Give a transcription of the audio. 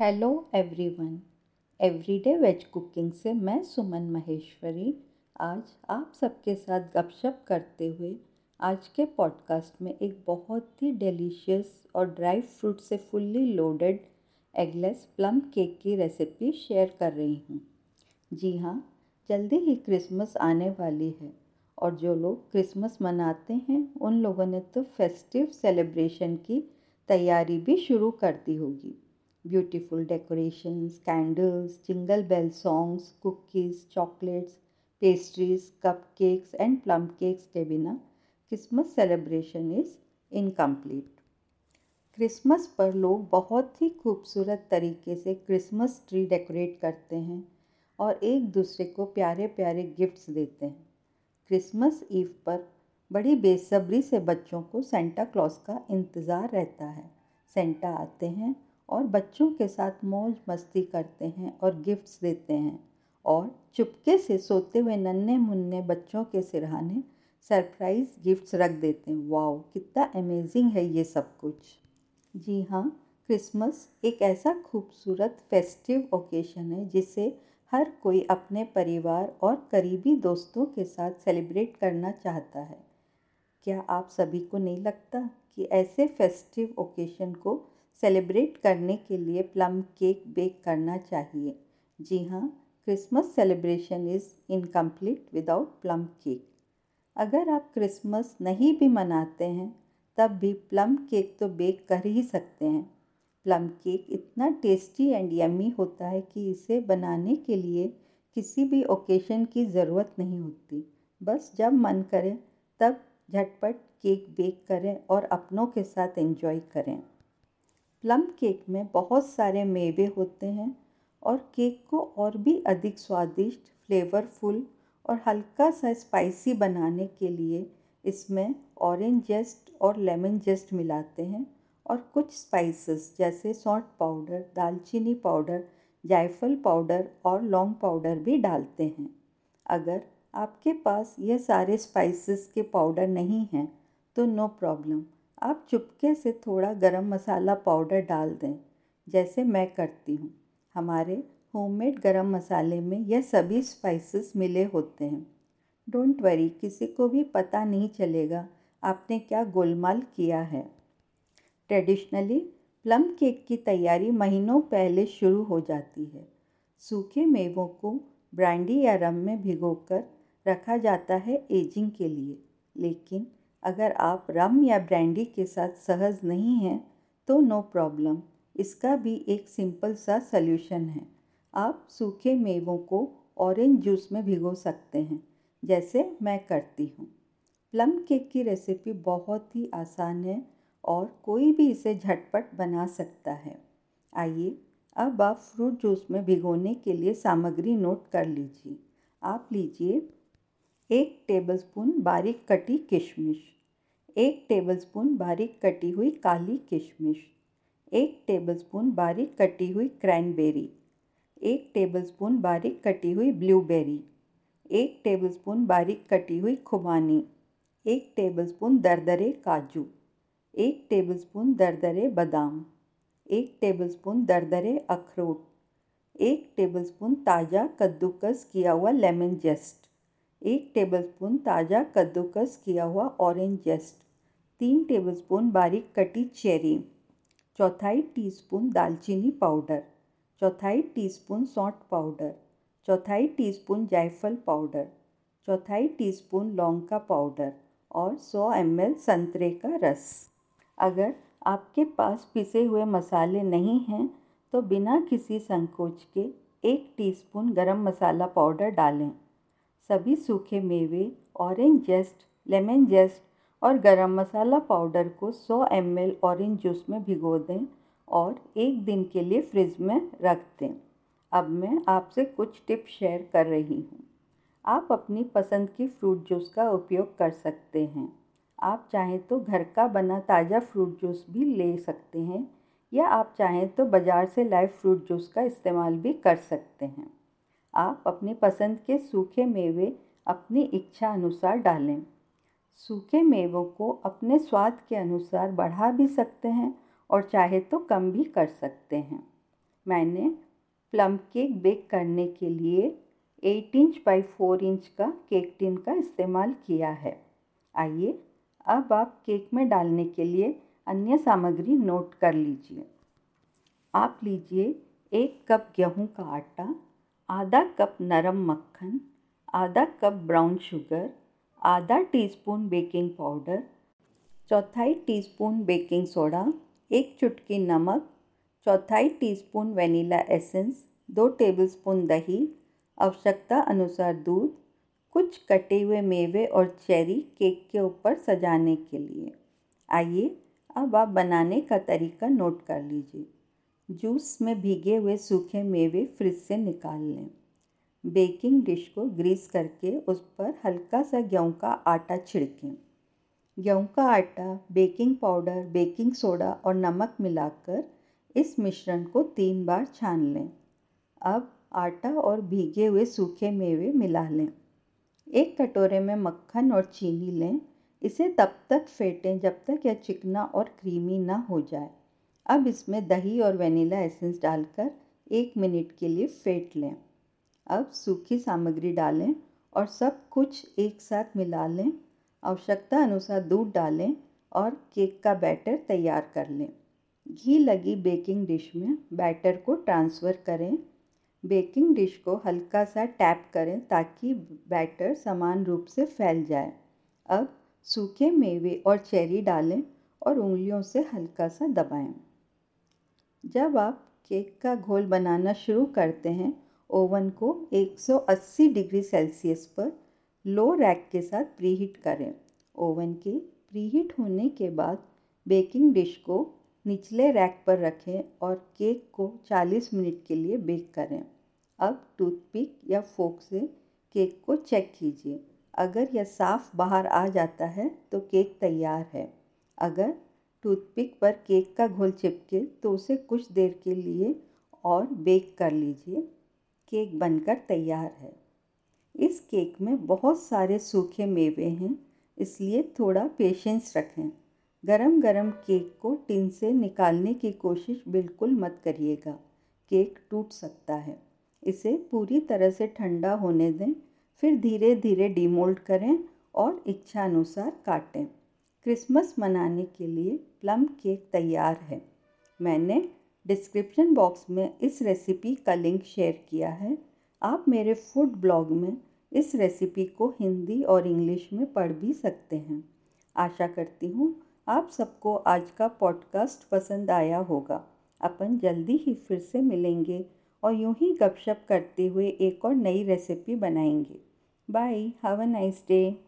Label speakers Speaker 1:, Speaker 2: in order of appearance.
Speaker 1: Hello everyone everyday veg cooking से मैं सुमन महेश्वरी। आज आप सबके साथ गपशप करते हुए आज के पॉडकास्ट में एक बहुत ही डिलीशियस और ड्राई फ्रूट से fully loaded eggless plum cake की रेसिपी शेयर कर रही हूँ। जी हाँ जल्दी ही क्रिसमस आने वाली है और जो लोग क्रिसमस मनाते हैं, उन लोगों ने तो फेस्टिव सेलिब्रेशन की तैयारी भी शुरू कर दी होगी। Beautiful decorations candles jingle bell songs cookies chocolates pastries cupcakes and plum cakes के बिना Christmas celebration is incomplete Christmas पर लोग बहुत ही खूबसूरत तरीके से क्रिसमस ट्री डेकोरेट करते हैं और एक दूसरे को प्यारे प्यारे गिफ्ट्स देते हैं। क्रिसमस ईव पर बड़ी बेसब्री से बच्चों को सेंटा क्लॉज का इंतज़ार रहता है। सेंटा आते हैं और बच्चों के साथ मौज मस्ती करते हैं और गिफ्ट्स देते हैं। और चुपके से सोते हुए नन्हे मुन्ने बच्चों के सिरहाने सरप्राइज़ गिफ्ट्स रख देते हैं। वाओ कितना अमेजिंग है ये सब कुछ। जी हाँ क्रिसमस एक ऐसा खूबसूरत फेस्टिव ओकेशन है जिसे हर कोई अपने परिवार और करीबी दोस्तों के साथ सेलिब्रेट करना चाहता है। क्या आप सभी को नहीं लगता कि ऐसे फेस्टिव ओकेशन को सेलिब्रेट करने के लिए प्लम केक बेक करना चाहिए। जी हाँ Christmas celebration is incomplete without plum cake. अगर आप क्रिसमस नहीं भी मनाते हैं, तब भी प्लम केक तो बेक कर ही सकते हैं। प्लम केक इतना टेस्टी एंड यमी होता है कि इसे बनाने के लिए किसी भी ओकेशन की ज़रूरत नहीं होती। बस जब मन करे, तब झटपट केक बेक करें और अपनों के साथ एंजॉय करें। प्लम केक में बहुत सारे मेवे होते हैं और केक को और भी अधिक स्वादिष्ट फ्लेवरफुल और हल्का सा स्पाइसी बनाने के लिए इसमें ऑरेंज जेस्ट और लेमन जेस्ट मिलाते हैं और कुछ स्पाइसेस जैसे सॉल्ट पाउडर दालचीनी पाउडर जायफल पाउडर और लौंग पाउडर भी डालते हैं। अगर आपके पास ये सारे स्पाइसेस के पाउडर नहीं हैं तो नो प्रॉब्लम आप चुपके से थोड़ा गरम मसाला पाउडर डाल दें, जैसे मैं करती हूँ। हमारे होममेड गरम मसाले में यह सभी स्पाइसेस मिले होते हैं। डोंट वरी किसी को भी पता नहीं चलेगा आपने क्या गोलमाल किया है। ट्रेडिशनली प्लम केक की तैयारी महीनों पहले शुरू हो जाती है। सूखे मेवों को ब्रांडी या रम में भिगोकर रखा जाता है एजिंग के लिए, लेकिन अगर आप रम या ब्रांडी के साथ सहज नहीं हैं तो नो प्रॉब्लम इसका भी एक सिंपल सा सल्यूशन है। आप सूखे मेवों को ऑरेंज जूस में भिगो सकते हैं, जैसे मैं करती हूँ। प्लम केक की रेसिपी बहुत ही आसान है और कोई भी इसे झटपट बना सकता है। आइए, अब आप फ्रूट जूस में भिगोने के लिए सामग्री नोट कर लीजिए। आप लीजिए एक टेबलस्पून बारीक कटी किशमिश, एक टेबलस्पून बारीक कटी हुई काली किशमिश, एक टेबलस्पून बारीक कटी हुई क्रैनबेरी एक टेबलस्पून बारीक कटी हुई ब्लूबेरी एक टेबलस्पून बारीक कटी हुई खुबानी, एक टेबलस्पून दरदरे काजू, एक टेबलस्पून दरदरे बादाम, एक टेबलस्पून दरदरे अखरोट, एक टेबलस्पून ताज़ा कद्दूकस किया हुआ लेमन जेस्ट एक टेबलस्पून ताज़ा कद्दूकस किया हुआ ऑरेंज जेस्ट तीन टेबलस्पून बारीक कटी चेरी चौथाई टीस्पून दालचीनी पाउडर चौथाई टीस्पून सौंठ पाउडर चौथाई टीस्पून जायफल पाउडर चौथाई टीस्पून लौंग का पाउडर और 100 एम संतरे का रस। अगर आपके पास पिसे हुए मसाले नहीं हैं तो बिना किसी संकोच के एक टीस्पून गरम मसाला पाउडर डालें। सभी सूखे मेवे ऑरेंज जेस्ट लेमन जेस्ट और गरम मसाला पाउडर को 100 एम ऑरेंज जूस में भिगो दें और एक दिन के लिए फ्रिज में रख दें। अब मैं आपसे कुछ टिप्स शेयर कर रही हूँ। आप अपनी पसंद की फ्रूट जूस का उपयोग कर सकते हैं। आप चाहें तो घर का बना ताज़ा फ्रूट जूस भी ले सकते हैं या आप चाहें तो बाज़ार से लाइव फ्रूट जूस का इस्तेमाल भी कर सकते हैं। आप अपनी पसंद के सूखे मेवे अपनी इच्छा अनुसार डालें। सूखे मेवों को अपने स्वाद के अनुसार बढ़ा भी सकते हैं और चाहे तो कम भी कर सकते हैं। मैंने प्लम केक बेक करने के लिए eight inch by four inch का केक टिन का इस्तेमाल किया है। आइए अब आप केक में डालने के लिए अन्य सामग्री नोट कर लीजिए। आप लीजिए एक कप गेहूँ का आटा आधा कप नरम मक्खन, आधा कप ब्राउन शुगर, आधा टीस्पून बेकिंग पाउडर, चौथाई टीस्पून बेकिंग सोडा, एक चुटकी नमक, चौथाई टीस्पून वेनिला एसेंस, दो टेबलस्पून दही, आवश्यकता अनुसार दूध, कुछ कटे हुए मेवे और चेरी केक के ऊपर सजाने के लिए। आइए, अब आप बनाने का तरीका नोट कर लीजिए। जूस में भीगे हुए सूखे मेवे फ्रिज से निकाल लें। बेकिंग डिश को ग्रीस करके उस पर हल्का सा गेहूँ का आटा छिड़कें। गेहूँ का आटा, बेकिंग पाउडर, बेकिंग सोडा और नमक मिलाकर इस मिश्रण को तीन बार छान लें। अब आटा और भीगे हुए सूखे मेवे मिला लें। एक कटोरे में मक्खन और चीनी लें। इसे तब तक फेंटें जब तक यह चिकना और क्रीमी ना हो जाए। अब इसमें दही और वेनिला एसेंस डालकर एक मिनट के लिए फेंट लें। अब सूखी सामग्री डालें और सब कुछ एक साथ मिला लें। आवश्यकता अनुसार दूध डालें और केक का बैटर तैयार कर लें। घी लगी बेकिंग डिश में बैटर को ट्रांसफ़र करें। बेकिंग डिश को हल्का सा टैप करें ताकि बैटर समान रूप से फैल जाए। अब सूखे मेवे और चेरी डालें और उंगलियों से हल्का सा दबाएँ। जब आप केक का घोल बनाना शुरू करते हैं, ओवन को 180 डिग्री सेल्सियस पर लो रैक के साथ प्रीहीट करें। ओवन के प्रीहीट होने के बाद बेकिंग डिश को निचले रैक पर रखें और केक को 40 मिनट के लिए बेक करें। अब टूथपिक या फोक से केक को चेक कीजिए। अगर यह साफ़ बाहर आ जाता है तो केक तैयार है। अगर टूथपिक पर केक का घोल चिपके तो उसे कुछ देर के लिए और बेक कर लीजिए। केक बनकर तैयार है। इस केक में बहुत सारे सूखे मेवे हैं, इसलिए थोड़ा पेशेंस रखें। गरम गरम केक को टिन से निकालने की कोशिश बिल्कुल मत करिएगा। केक टूट सकता है। इसे पूरी तरह से ठंडा होने दें, फिर धीरे धीरे डीमोल्ड करें और इच्छा अनुसार काटें। क्रिसमस मनाने के लिए प्लम केक तैयार है। मैंने डिस्क्रिप्शन बॉक्स में इस रेसिपी का लिंक शेयर किया है। आप मेरे फ़ूड ब्लॉग में इस रेसिपी को हिंदी और इंग्लिश में पढ़ भी सकते हैं। आशा करती हूँ आप सबको आज का पॉडकास्ट पसंद आया होगा। अपन जल्दी ही फिर से मिलेंगे और यूँ ही गपशप करते हुए एक और नई रेसिपी बनाएँगे। Bye, have a nice day.